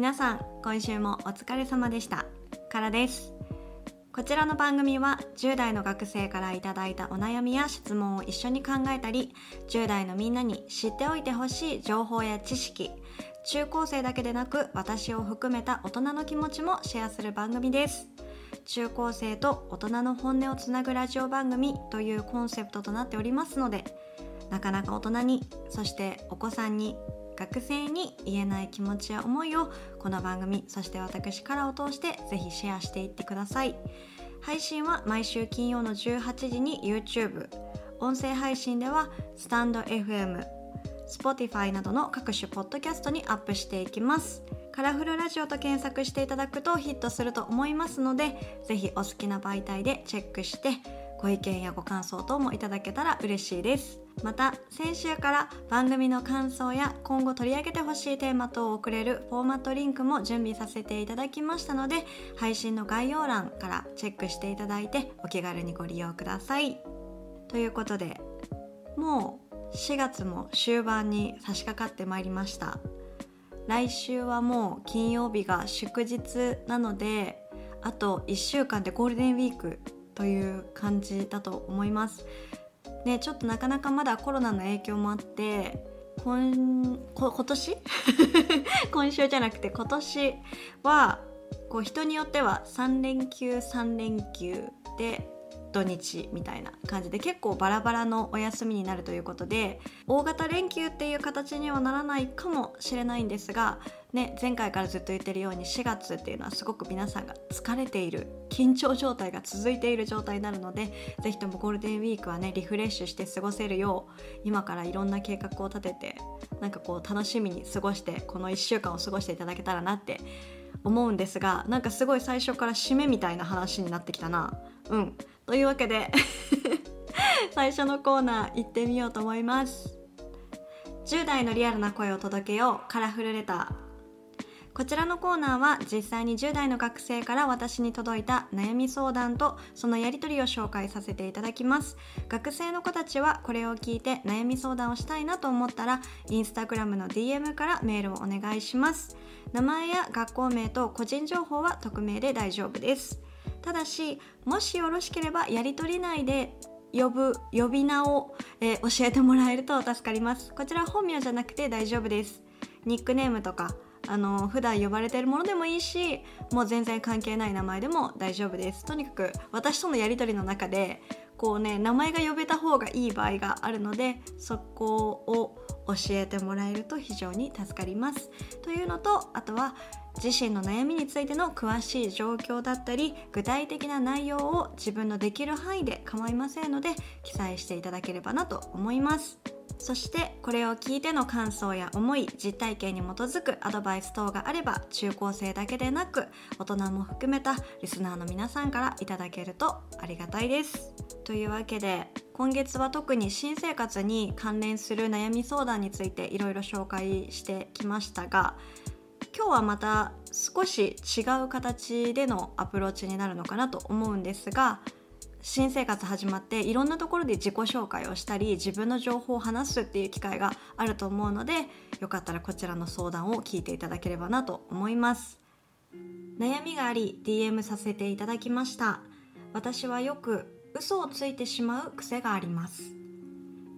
皆さん今週もお疲れ様でした。からです。こちらの番組は10代の学生からいただいたお悩みや質問を一緒に考えたり10代のみんなに知っておいてほしい情報や知識中高生だけでなく私を含めた大人の気持ちもシェアする番組です。中高生と大人の本音をつなぐラジオ番組というコンセプトとなっておりますのでなかなか大人にそしてお子さんに学生に言えない気持ちや思いをこの番組そして私からを通してぜひシェアしていってください。配信は毎週金曜の18時に YouTube 音声配信ではスタンド FM Spotify などの各種ポッドキャストにアップしていきます。カラフルラジオと検索していただくとヒットすると思いますのでぜひお好きな媒体でチェックしてご意見やご感想等もいただけたら嬉しいです。また先週から番組の感想や今後取り上げてほしいテーマ等を送れるフォーマットリンクも準備させていただきましたので配信の概要欄からチェックしていただいてお気軽にご利用ください。ということでもう4月も終盤に差し掛かってまいりました。来週はもう金曜日が祝日なのであと1週間でゴールデンウィークという感じだと思います。ねちょっとなかなかまだコロナの影響もあって今今年？今週じゃなくて今年はこう人によっては3連休3連休で土日みたいな感じで結構バラバラのお休みになるということで大型連休っていう形にはならないかもしれないんですがね、前回からずっと言ってるように4月っていうのはすごく皆さんが疲れている緊張状態が続いている状態になるのでぜひともゴールデンウィークはねリフレッシュして過ごせるよう今からいろんな計画を立ててなんかこう楽しみに過ごしてこの1週間を過ごしていただけたらなって思うんですがなんかすごい最初から締めみたいな話になってきたな。うんというわけで 最初のコーナー行ってみようと思います。10代のリアルな声を届けようカラフルレター。こちらのコーナーは実際に10代の学生から私に届いた悩み相談とそのやり取りを紹介させていただきます。学生の子たちはこれを聞いて悩み相談をしたいなと思ったらインスタグラムの DM からメールをお願いします。名前や学校名と個人情報は匿名で大丈夫です。ただしもしよろしければやり取り内で呼ぶ呼び名を、えー、教えてもらえると助かります。こちら本名じゃなくて大丈夫です。ニックネームとかあの普段呼ばれてるものでもいいしもう全然関係ない名前でも大丈夫です。とにかく私とのやり取りの中でこうね名前が呼べた方がいい場合があるのでそこを教えてもらえると非常に助かります。というのとあとは自身の悩みについての詳しい状況だったり具体的な内容を自分のできる範囲で構いませんので記載していただければなと思います。そしてこれを聞いての感想や思い実体験に基づくアドバイス等があれば中高生だけでなく大人も含めたリスナーの皆さんからいただけるとありがたいです。というわけで今月は特に新生活に関連する悩み相談についていろいろ紹介してきましたが今日はまた少し違う形でのアプローチになるのかなと思うんですが新生活始まっていろんなところで自己紹介をしたり自分の情報を話すっていう機会があると思うのでよかったらこちらの相談を聞いていただければなと思います。悩みがあり DM させていただきました。私はよく嘘をついてしまう癖があります。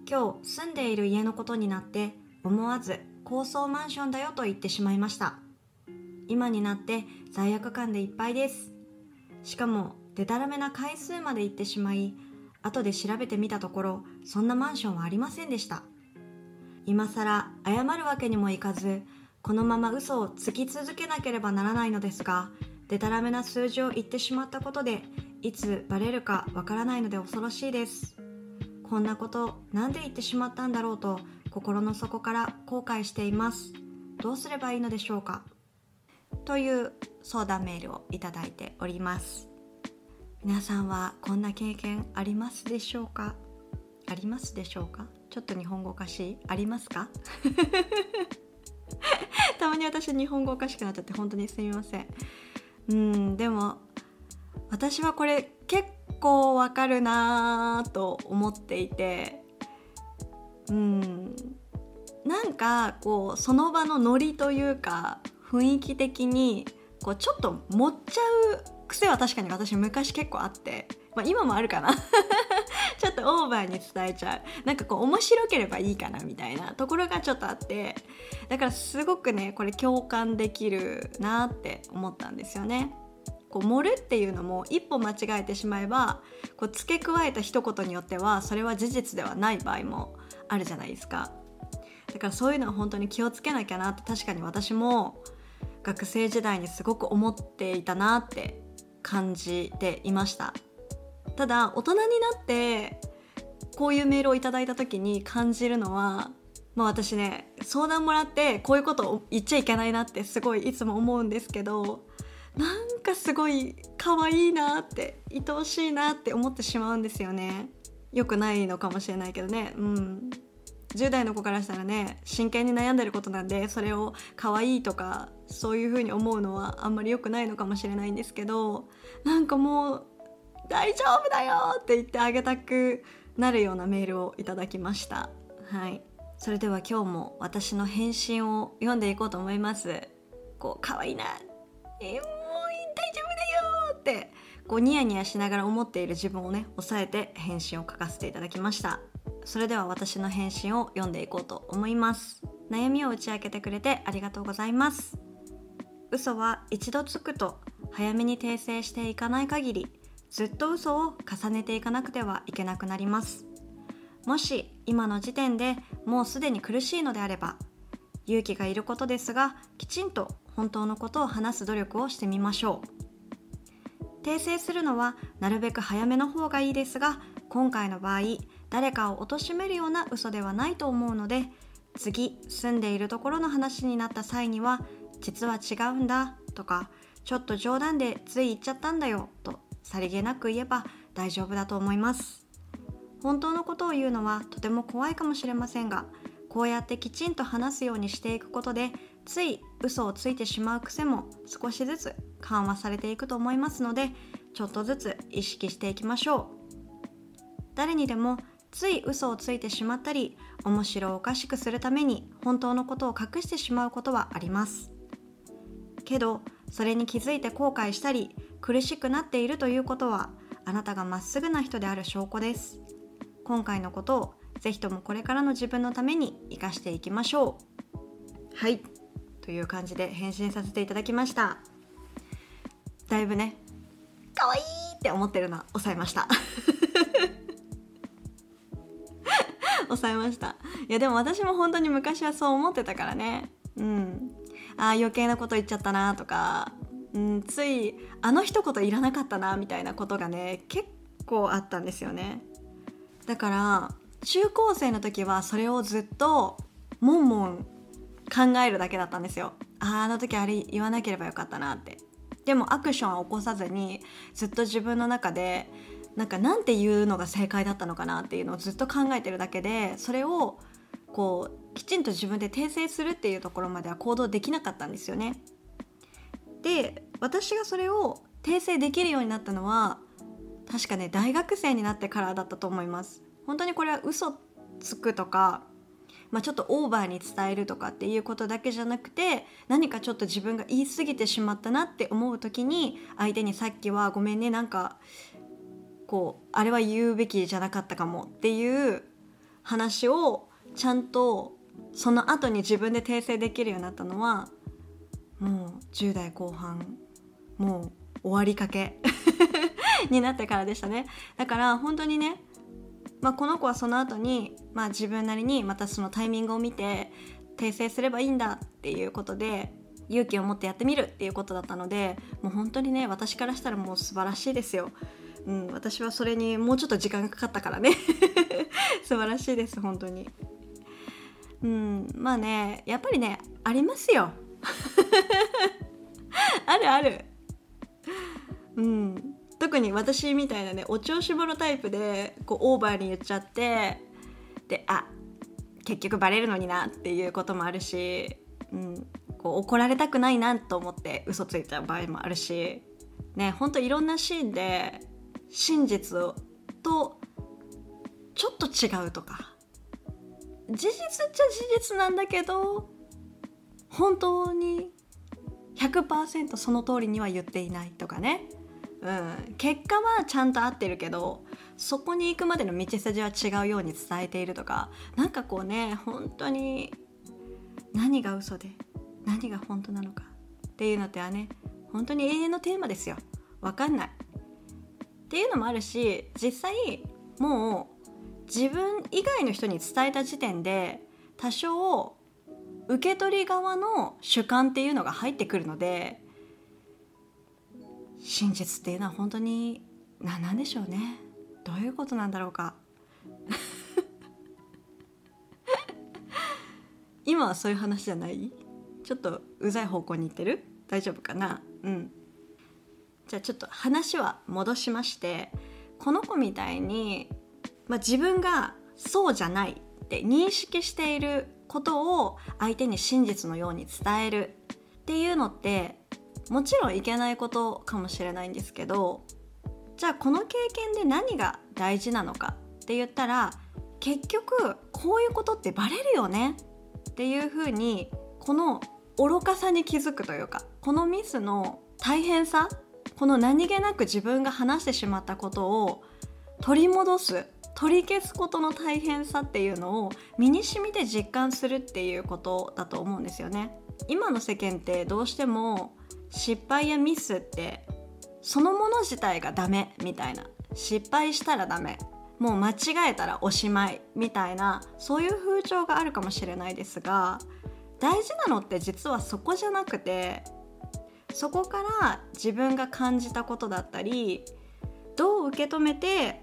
今日住んでいる家のことになって思わず高層マンションだよと言ってしまいました。今になって罪悪感でいっぱいです。しかもでたらめな回数まで行ってしまい後で調べてみたところそんなマンションはありませんでした。今さら謝るわけにもいかずこのまま嘘をつき続けなければならないのですがでたらめな数字を言ってしまったことでいつバレるかわからないので恐ろしいです。こんなことなんで言ってしまったんだろうと心の底から後悔しています。どうすればいいのでしょうか？という相談メールをいただいております。皆さんはこんな経験ありますでしょうか？ありますでしょうか？ちょっと日本語おかしい？ありますか？たまに私日本語おかしくなっちゃって本当にすみません。うんでも私はこれ結構わかるなと思っていてうんなんかこうその場のノリというか雰囲気的にこうちょっと盛っちゃう癖は確かに私昔結構あって、まあ、今もあるかな。ちょっとオーバーに伝えちゃう。なんかこう面白ければいいかなみたいなところがちょっとあってだからすごくねこれ共感できるなって思ったんですよね。こう盛るっていうのも一歩間違えてしまえばこう付け加えた一言によってはそれは事実ではない場合もあるじゃないですか。だからそういうのは本当に気をつけなきゃなって確かに私も学生時代にすごく思っていたなって感じていました。ただ大人になってこういうメールをいただいた時に感じるのはまあ私ね相談もらってこういうことを言っちゃいけないなってすごいいつも思うんですけどなんかすごい可愛いなって愛おしいなって思ってしまうんですよね。よくないのかもしれないけどね。うん。10代の子からしたらね真剣に悩んでることなんでそれを可愛いとかそういう風に思うのはあんまり良くないのかもしれないんですけどなんかもう大丈夫だよって言ってあげたくなるようなメールをいただきました。はい。それでは今日も私の返信を読んでいこうと思います。こう可愛いな。えーってこうニヤニヤしながら思っている自分をね抑えて返信を書かせていただきました。それでは私の返信を読んでいこうと思います。悩みを打ち明けてくれてありがとうございます。嘘は一度つくと早めに訂正していかない限りずっと嘘を重ねていかなくてはいけなくなります。もし今の時点でもうすでに苦しいのであれば勇気がいることですがきちんと本当のことを話す努力をしてみましょう。訂正するのはなるべく早めの方がいいですが今回の場合誰かを貶めるような嘘ではないと思うので次住んでいるところの話になった際には実は違うんだとかちょっと冗談でつい言っちゃったんだよとさりげなく言えば大丈夫だと思います。本当のことを言うのはとても怖いかもしれませんがこうやってきちんと話すようにしていくことでつい嘘をついてしまう癖も少しずつ緩和されていくと思いますのでちょっとずつ意識していきましょう。誰にでもつい嘘をついてしまったり面白おかしくするために本当のことを隠してしまうことはあります。けどそれに気づいて後悔したり苦しくなっているということはあなたがまっすぐな人である証拠です。今回のことをぜひともこれからの自分のために生かしていきましょう。はい。という感じで返信させていただきました。だいぶね可愛いって思ってるのは抑えました。抑えました。いやでも私も本当に昔はそう思ってたからね。うん。あ余計なこと言っちゃったなとか、うん、ついあの一言いらなかったなみたいなことがね結構あったんですよね。だから中高生の時はそれをずっともんもん考えるだけだったんですよ。ああの時あれ言わなければよかったなって。でもアクションは起こさずにずっと自分の中でなんかなんて言うのが正解だったのかなっていうのをずっと考えてるだけでそれをこうきちんと自分で訂正するっていうところまでは行動できなかったんですよね。で私がそれを訂正できるようになったのは確かね大学生になってからだったと思います。本当にこれは嘘つくとかまあ、ちょっとオーバーに伝えるとかっていうことだけじゃなくて何かちょっと自分が言い過ぎてしまったなって思う時に相手にさっきはごめんねなんかこうあれは言うべきじゃなかったかもっていう話をちゃんとその後に自分で訂正できるようになったのはもう10代後半もう終わりかけ になってからでしたねだから本当にねまあ、この子はその後に、まあ、自分なりにまたそのタイミングを見て訂正すればいいんだっていうことで勇気を持ってやってみるっていうことだったのでもう本当にね私からしたらもう素晴らしいですよ。うん、私はそれにもうちょっと時間がかかったからね。素晴らしいです本当に。うんまあねやっぱりねありますよ。あるある。うん特に私みたいなねお調子者タイプでこうオーバーに言っちゃってであ結局バレるのになっていうこともあるし、うん、こう怒られたくないなと思って嘘ついちゃう場合もあるしねほんといろんなシーンで真実とちょっと違うとか。事実っちゃ事実なんだけど本当に100%その通りには言っていないとかね、うん、結果はちゃんと合ってるけどそこに行くまでの道筋は違うように伝えているとか。なんかこうね本当に何が嘘で何が本当なのかっていうのってはね本当に永遠のテーマですよ。分かんない。っていうのもあるし実際もう自分以外の人に伝えた時点で多少受け取り側の主観っていうのが入ってくるので真実っていうのは本当に何なんでしょうね。どういうことなんだろうか。今はそういう話じゃない？ちょっとうざい方向に行ってる？大丈夫かな？うん。じゃあちょっと話は戻しましてこの子みたいに、まあ、自分がそうじゃないって認識していることを相手に真実のように伝えるっていうのってもちろんいけないことかもしれないんですけどじゃあこの経験で何が大事なのかって言ったら結局こういうことってバレるよねっていうふうにこの愚かさに気づくというかこのミスの大変さこの何気なく自分が話してしまったことを取り戻す取り消すことの大変さっていうのを身に染みて実感するっていうことだと思うんですよね。今の世間ってどうしても失敗やミスってそのもの自体がダメみたいな失敗したらダメもう間違えたらおしまいみたいなそういう風潮があるかもしれないですが大事なのって実はそこじゃなくてそこから自分が感じたことだったりどう受け止めて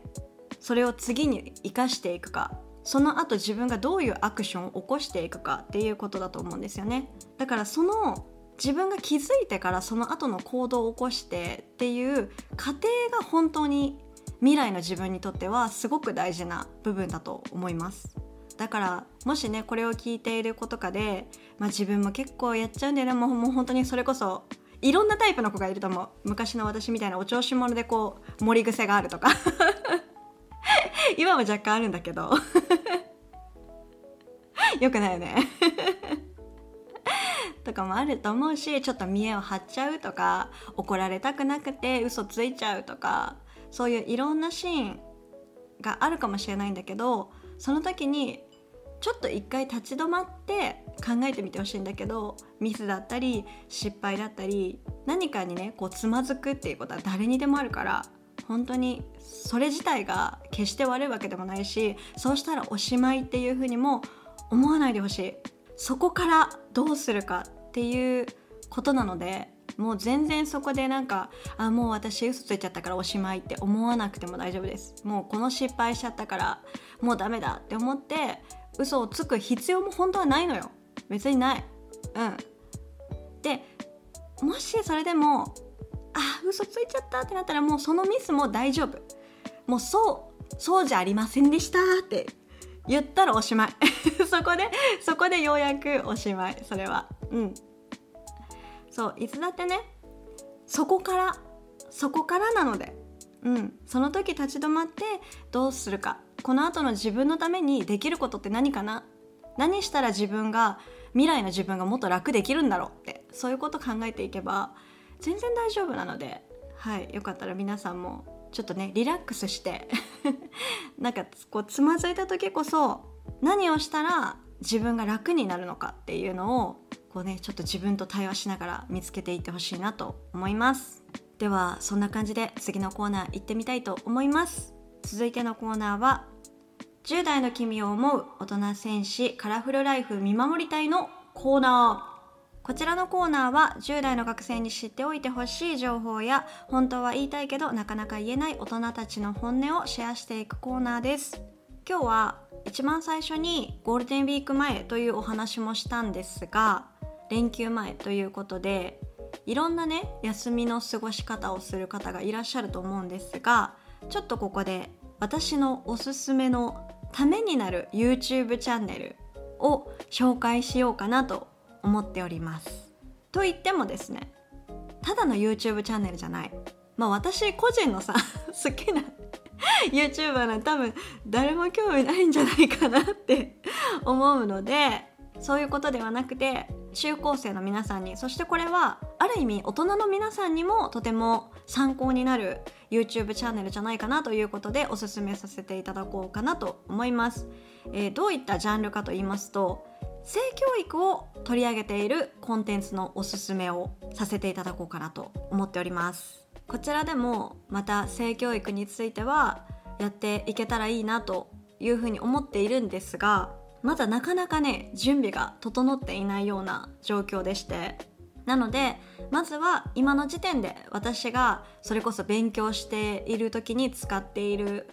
それを次に生かしていくかその後自分がどういうアクションを起こしていくかっていうことだと思うんですよね。だからその自分が気づいてからその後の行動を起こしてっていう過程が本当に未来の自分にとってはすごく大事な部分だと思います。だからもしねこれを聞いている子とかで、まあ、自分も結構やっちゃうんだよね。もうもう本当にそれこそいろんなタイプの子がいると思う。昔の私みたいなお調子者でこう盛り癖があるとか。今も若干あるんだけど。よくないよね。とかもあると思うしちょっと見栄を張っちゃうとか怒られたくなくて嘘ついちゃうとかそういういろんなシーンがあるかもしれないんだけどその時にちょっと一回立ち止まって考えてみてほしいんだけどミスだったり失敗だったり何かにねこうつまずくっていうことは誰にでもあるから本当にそれ自体が決して悪いわけでもないしそうしたらおしまいっていうふうにも思わないでほしい。そこからどうするかっていうことなのでもう全然そこでなんかあもう私嘘ついちゃったからおしまいって思わなくても大丈夫です。もうこの失敗しちゃったからもうダメだって思って嘘をつく必要も本当はないのよ。別にない。うん。でもしそれでもあ嘘ついちゃったってなったらもうそのミスも大丈夫。もうそうそうじゃありませんでしたって。言ったらおしまい。そこでそこでようやくおしまい。それは。うん。そういつだってねそこからそこからなので。うん。その時立ち止まってどうするか。この後の自分のためにできることって何かな？何したら自分が未来の自分がもっと楽できるんだろうってそういうこと考えていけば全然大丈夫なのではいよかったら皆さんもちょっとねリラックスして なんかこうつまずいた時こそ何をしたら自分が楽になるのかっていうのをこうねちょっと自分と対話しながら見つけていってほしいなと思います。ではそんな感じで次のコーナー行ってみたいと思います。続いてのコーナーは10代の君を思う大人戦士カラフルライフ見守り隊のコーナー。こちらのコーナーは10代の学生に知っておいてほしい情報や本当は言いたいけどなかなか言えない大人たちの本音をシェアしていくコーナーです。今日は一番最初にゴールデンウィーク前というお話もしたんですが連休前ということでいろんなね休みの過ごし方をする方がいらっしゃると思うんですがちょっとここで私のおすすめのためになる YouTube チャンネルを紹介しようかなと思っております。と言ってもですねただの YouTube チャンネルじゃないまあ私個人のさ 好きな YouTuber なん多分誰も興味ないんじゃないかなって思うのでそういうことではなくて中高生の皆さんにそしてこれはある意味大人の皆さんにもとても参考になる YouTube チャンネルじゃないかなということでおすすめさせていただこうかなと思います、えー、どういったジャンルかと言いますと性教育を取り上げているコンテンツのおすすめをさせていただこうかなと思っております。こちらでもまた性教育についてはやっていけたらいいなというふうに思っているんですがまだなかなかね準備が整っていないような状況でして。なのでまずは今の時点で私がそれこそ勉強している時に使っている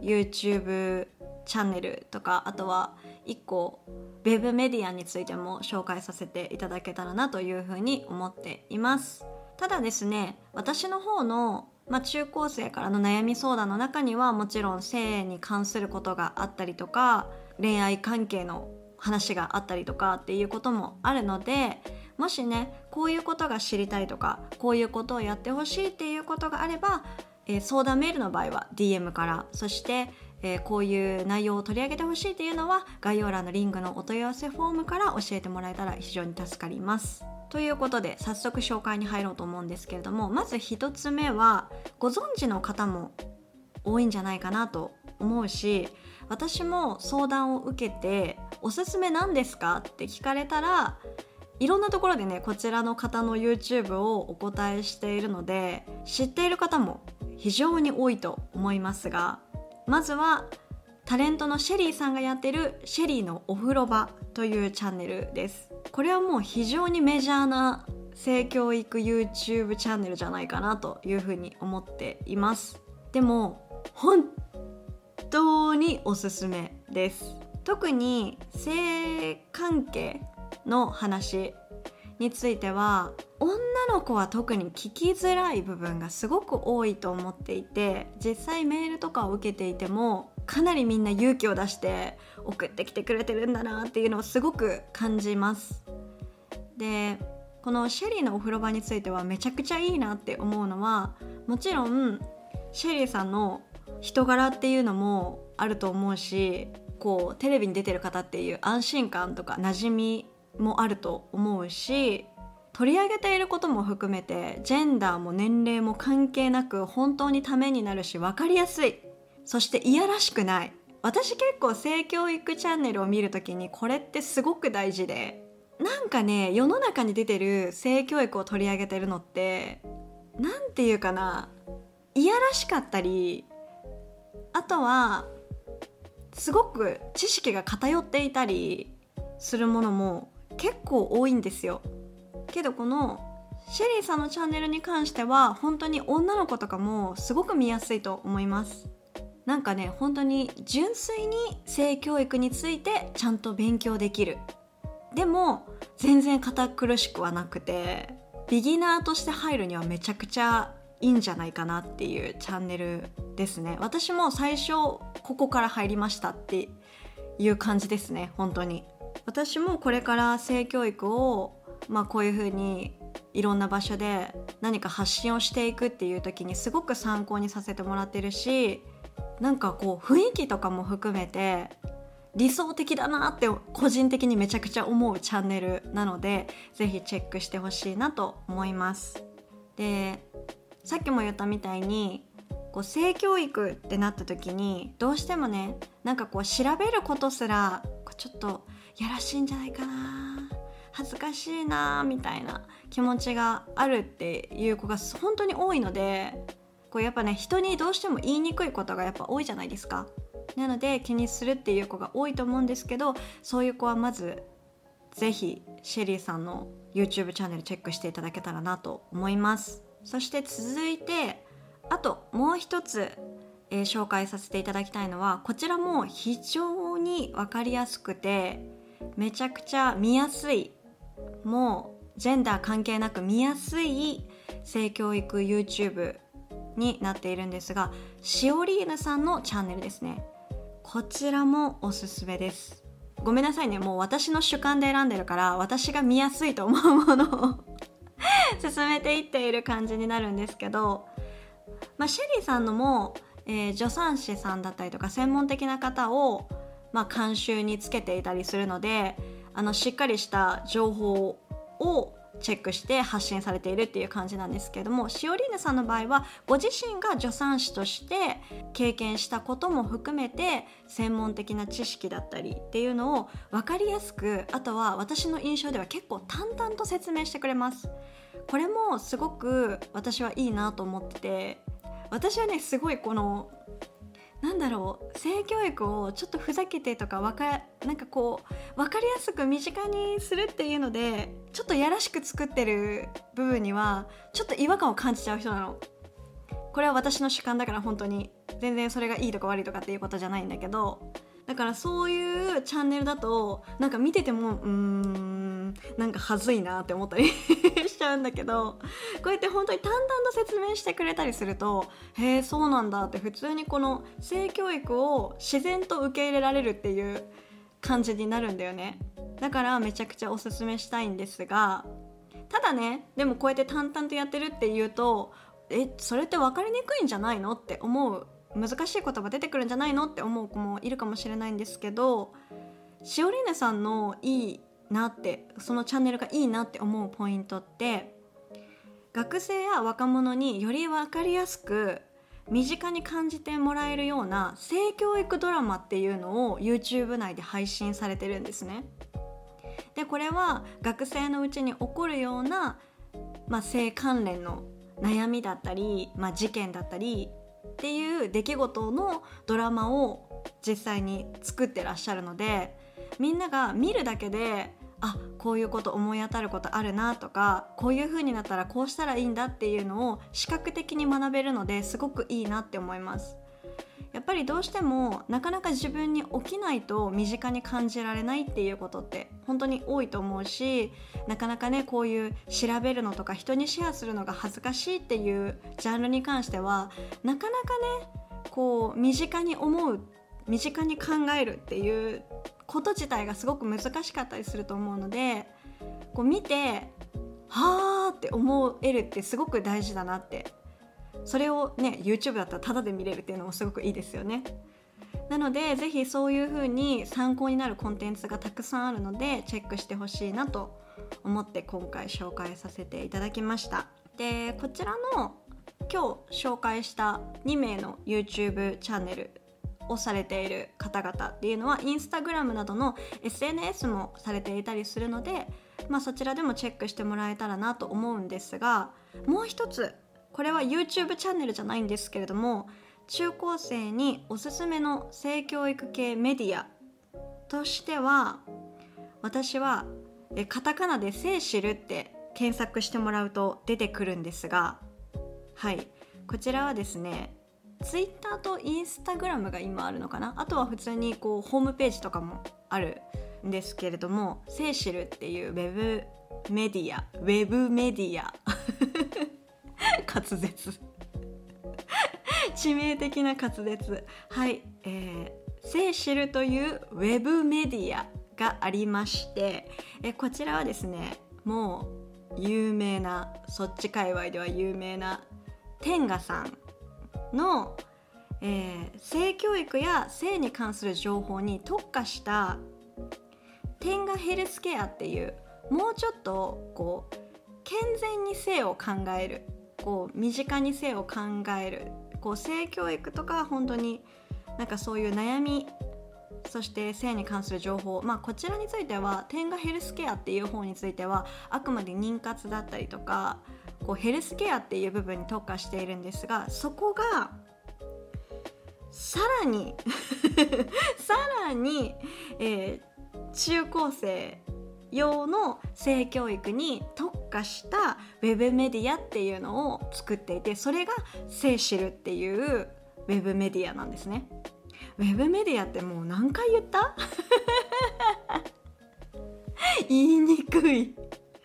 YouTube チャンネルとかあとは1個 Web メディアについても紹介させていただけたらなというふうに思っています。ただですね私の方のまあ、中高生からの悩み相談の中にはもちろん性に関することがあったりとか恋愛関係の話があったりとかっていうこともあるのでもしねこういうことが知りたいとかこういうことをやってほしいっていうことがあれば、えー、相談メールの場合は DM からそして、えー、こういう内容を取り上げてほしいっていうのは概要欄のリンクのお問い合わせフォームから教えてもらえたら非常に助かります。ということで早速紹介に入ろうと思うんですけれどもまず1つ目はご存知の方も多いんじゃないかなと思うし私も相談を受けて「おすすめ何ですか?」って聞かれたらいろんなところでねこちらの方の YouTube をお答えしているので知っている方も非常に多いと思いますがまずはタレントのシェリーさんがやってる「シェリーのお風呂場」というチャンネルですこれはもう非常にメジャーな性教育 YouTube チャンネルじゃないかなというふうに思っていますでも本当におすすめです。特に性関係の話については女の子は特に聞きづらい部分がすごく多いと思っていて実際メールとかを受けていてもかなりみんな勇気を出して送ってきてくれてるんだなっていうのをすごく感じます。でこのシェリーのお風呂場についてはめちゃくちゃいいなって思うのはもちろんシェリーさんの人柄っていうのもあると思うしこうテレビに出てる方っていう安心感とか馴染みもあると思うし取り上げていることも含めてジェンダーも年齢も関係なく本当にためになるし分かりやすい。そしていやらしくない。私結構性教育チャンネルを見る時にこれってすごく大事でなんかね世の中に出てる性教育を取り上げてるのって何て言うかないやらしかったりあとはすごく知識が偏っていたりするものも結構多いんですよ。けどこのシェリーさんのチャンネルに関しては本当に女の子とかもすごく見やすいと思います。なんかね本当に純粋に性教育についてちゃんと勉強できる。でも全然堅苦しくはなくてビギナーとして入るにはめちゃくちゃいいんじゃないかなっていうチャンネルですね。私も最初ここから入りましたっていう感じですね本当に。私もこれから性教育をまあこういうふうにいろんな場所で何か発信をしていくっていう時にすごく参考にさせてもらってるしなんかこう雰囲気とかも含めて理想的だなって個人的にめちゃくちゃ思うチャンネルなので是非チェックしてほしいなと思います。でさっきも言ったみたいにこう性教育ってなった時にどうしてもねなんかこう調べることすらちょっとやらしいんじゃないかな恥ずかしいなみたいな気持ちがあるっていう子が本当に多いのでこうやっぱね人にどうしても言いにくいことがやっぱ多いじゃないですか。なので気にするっていう子が多いと思うんですけどそういう子はまず是非シェリーさんの YouTube チャンネルチェックしていただけたらなと思いますそして続いてあともう一つ、えー、紹介させていただきたいのはこちらも非常に分かりやすくてめちゃくちゃ見やすいもうジェンダー関係なく見やすい性教育 YouTube になっているんですがシオリーヌさんのチャンネルですね。こちらもおすすめです。ごめんなさいね。もう私の主観で選んでるから私が見やすいと思うものを 進めていっている感じになるんですけど、まあ、シェリーさんのも、えー、助産師さんだったりとか専門的な方を、まあ、監修につけていたりするのであのしっかりした情報をチェックして発信されているっていう感じなんですけれどもしおりねさんの場合はご自身が助産師として経験したことも含めて専門的な知識だったりっていうのを分かりやすくあとは私の印象では結構淡々と説明してくれます。これもすごく私はいいなと思ってて私はねすごいこのなんだろう性教育をちょっとふざけてとかわかなんかこう分かりやすく身近にするっていうのでちょっとやらしく作ってる部分にはちょっと違和感を感じちゃう人なの。これは私の主観だから本当に。全然それがいいとか悪いとかっていうことじゃないんだけど。だからそういうチャンネルだとなんか見ててもうーんなんかはずいなって思ったり しちゃうんだけどこうやって本当に淡々と説明してくれたりするとへえそうなんだって普通にこの性教育を自然と受け入れられるっていう感じになるんだよね。だからめちゃくちゃおすすめしたいんですがただねでもこうやって淡々とやってるっていうとえそれって分かりにくいんじゃないのって思う難しい言葉出てくるんじゃないのって思う子もいるかもしれないんですけどしおりねさんのいいなってそのチャンネルがいいなって思うポイントって学生や若者により分かりやすく身近に感じてもらえるような性教育ドラマっていうのを YouTube 内で配信されてるんですね。でこれは学生のうちに起こるような、まあ、性関連の悩みだったり、まあ、事件だったりっていう出来事のドラマを実際に作ってらっしゃるのでみんなが見るだけであこういうこと思い当たることあるなとかこういう風になったらこうしたらいいんだっていうのを視覚的に学べるのですごくいいなって思います。やっぱりどうしてもなかなか自分に起きないと身近に感じられないっていうことって本当に多いと思うしなかなかねこういう調べるのとか人にシェアするのが恥ずかしいっていうジャンルに関してはなかなかねこう身近に思う身近に考えるっていうこと自体がすごく難しかったりすると思うのでこう見てはーって思えるってすごく大事だなって。それをね YouTube だったらタダで見れるっていうのもすごくいいですよね。なのでぜひそういう風に参考になるコンテンツがたくさんあるのでチェックしてほしいなと思って今回紹介させていただきました。でこちらの今日紹介した2名の YouTube チャンネルをされている方々っていうのはインスタグラムなどの SNS もされていたりするので、まあ、そちらでもチェックしてもらえたらなと思うんですがもう一つこれは YouTube チャンネルじゃないんですけれども中高生におすすめの性教育系メディアとしては私はカタカナで「性知る」って検索してもらうと出てくるんですがはいこちらはですね Twitter と Instagram が今あるのかな？あとは普通にこうホームページとかもあるんですけれども「性知る」っていうウェブメディアウェブメディア 滑舌。致命的な滑舌。はいえー、聖知るというウェブメディアがありましてえこちらはですねもう有名なそっち界隈では有名な天賀さんの、えー、性教育や性に関する情報に特化した天賀ヘルスケアっていうもうちょっとこう健全に性を考えるこう身近に性を考えるこう性教育とか本当になんかそういう悩みそして性に関する情報、まあ、こちらについては天がヘルスケアっていう方についてはあくまで妊活だったりとかこうヘルスケアっていう部分に特化しているんですがそこがさらに さらに、えー、中高生用の性教育に特化したウェブメディアっていうのを作っていてそれが「性知る」っていうウェブメディアなんですね。ウェブメディアってもう何回言った？言いにくい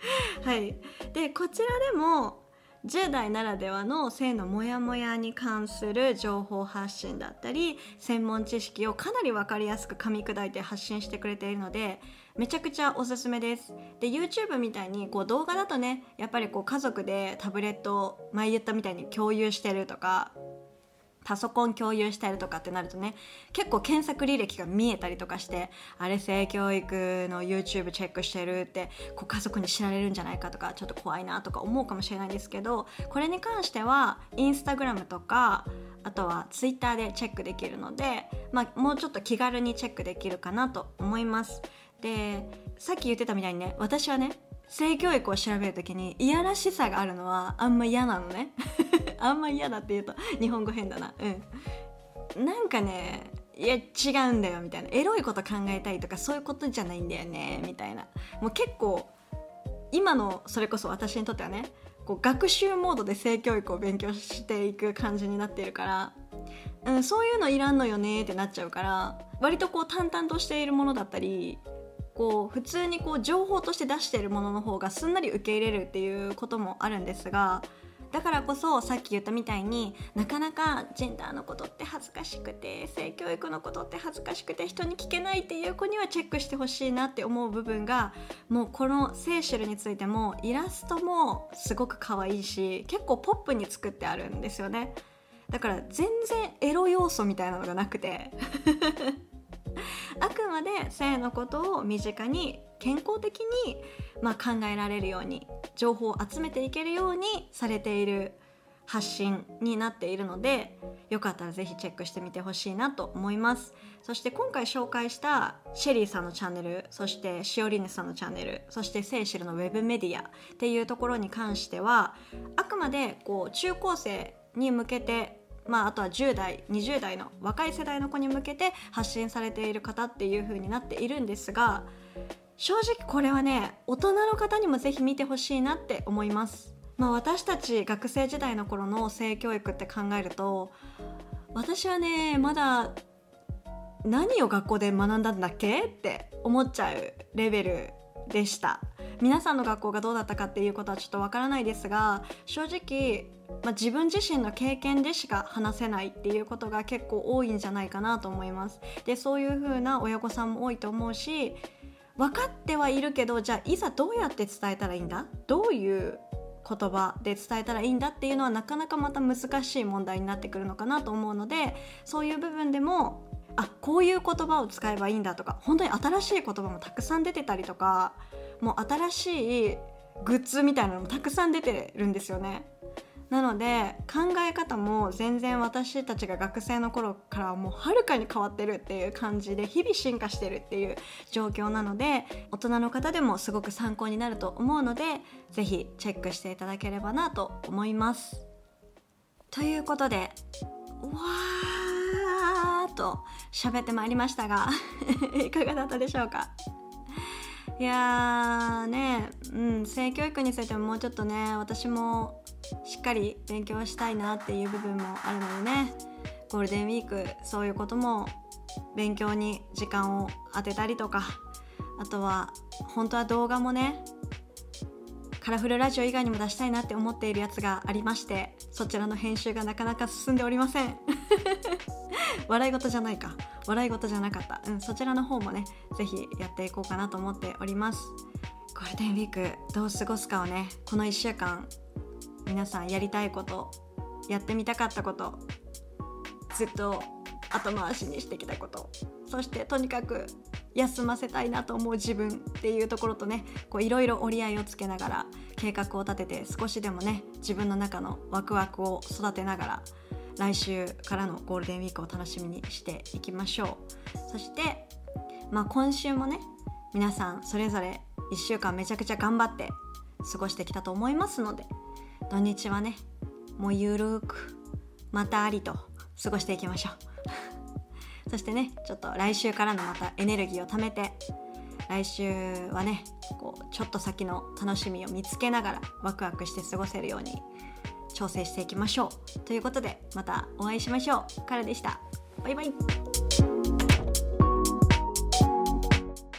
はい。でこちらでも10代ならではの性のモヤモヤに関する情報発信だったり専門知識をかなり分かりやすく噛み砕いて発信してくれているのでめちゃくちゃおすすめです。で YouTube みたいにこう動画だとねやっぱりこう家族でタブレットを前言ったみたいに共有してるとかパソコン共有したりとかってなるとね結構検索履歴が見えたりとかしてあれ性教育の YouTube チェックしてるってこう家族に知られるんじゃないかとかちょっと怖いなとか思うかもしれないですけどこれに関してはインスタグラムとかあとは Twitter でチェックできるので、まあ、もうちょっと気軽にチェックできるかなと思います。でさっき言ってたみたいにね私はね性教育を調べる時にいやらしさがあるのはあんま嫌なのね。あんま嫌だって言うと日本語変だな。うん。なんかねいや違うんだよみたいな。エロいこと考えたいとかそういうことじゃないんだよねみたいな。もう結構今のそれこそ私にとってはねこう学習モードで性教育を勉強していく感じになっているから、うん、そういうのいらんのよねってなっちゃうから割とこう淡々としているものだったりこう普通にこう情報として出しているものの方がすんなり受け入れるっていうこともあるんですがだからこそさっき言ったみたいになかなかジェンダーのことって恥ずかしくて性教育のことって恥ずかしくて人に聞けないっていう子にはチェックしてほしいなって思う部分がもうこのセーシェルについてもイラストもすごく可愛いし結構ポップに作ってあるんですよね。だから全然エロ要素みたいなのがなくて。あくまで性のことを身近に健康的に、まあ、考えられるように情報を集めていけるようにされている発信になっているのでよかったらぜひチェックしてみてほしいなと思います。そして今回紹介したシェリーさんのチャンネルそしてシオリヌさんのチャンネルそしてセイシルのウェブメディアっていうところに関してはあくまでこう中高生に向けてまあ、あとは10代20代の若い世代の子に向けて発信されている方っていう風になっているんですが正直これはね大人の方にもぜひ見てほしいなって思います。まあ、私たち学生時代の頃の性教育って考えると私はねまだ何を学校で学んだんだっけって思っちゃうレベルでした皆さんの学校がどうだったかっていうことはちょっとわからないですが正直まあ、自分自身の経験でしか話せないっていうことが結構多いんじゃないかなと思います。でそういう風な親御さんも多いと思うし分かってはいるけどじゃあいざどうやって伝えたらいいんだ？どういう言葉で伝えたらいいんだっていうのはなかなかまた難しい問題になってくるのかなと思うのでそういう部分でもあこういう言葉を使えばいいんだとか本当に新しい言葉もたくさん出てたりとかもう新しいグッズみたいなのもたくさん出てるんですよね。なので考え方も全然私たちが学生の頃からもうはるかに変わってるっていう感じで日々進化してるっていう状況なので大人の方でもすごく参考になると思うので是非チェックしていただければなと思います。ということでわーっと喋ってまいりましたが いかがだったでしょうか？いやーね、うん、性教育についてももうちょっとね私もしっかり勉強したいなっていう部分もあるのでねゴールデンウィークそういうことも勉強に時間を当てたりとかあとは本当は動画もねカラフルラジオ以外にも出したいなって思っているやつがありましてそちらの編集がなかなか進んでおりません。笑い事じゃないか。笑い事じゃなかった、うん、そちらの方もね是非やっていこうかなと思っております。ゴールデンウィークどう過ごすかをねこの1週間皆さんやりたいことやってみたかったことずっと後回しにしてきたこと。そしてとにかく休ませたいなと思う自分っていうところとねいろいろ折り合いをつけながら計画を立てて少しでもね自分の中のワクワクを育てながら来週からのゴールデンウィークを楽しみにしていきましょう。そしてまあ今週もね皆さんそれぞれ1週間めちゃくちゃ頑張って過ごしてきたと思いますので土日はねもうゆるくまたありと過ごしていきましょう。そしてねちょっと来週からのまたエネルギーを貯めて来週はねこうちょっと先の楽しみを見つけながらワクワクして過ごせるように調整していきましょう。ということでまたお会いしましょう。からでした。バイバイ。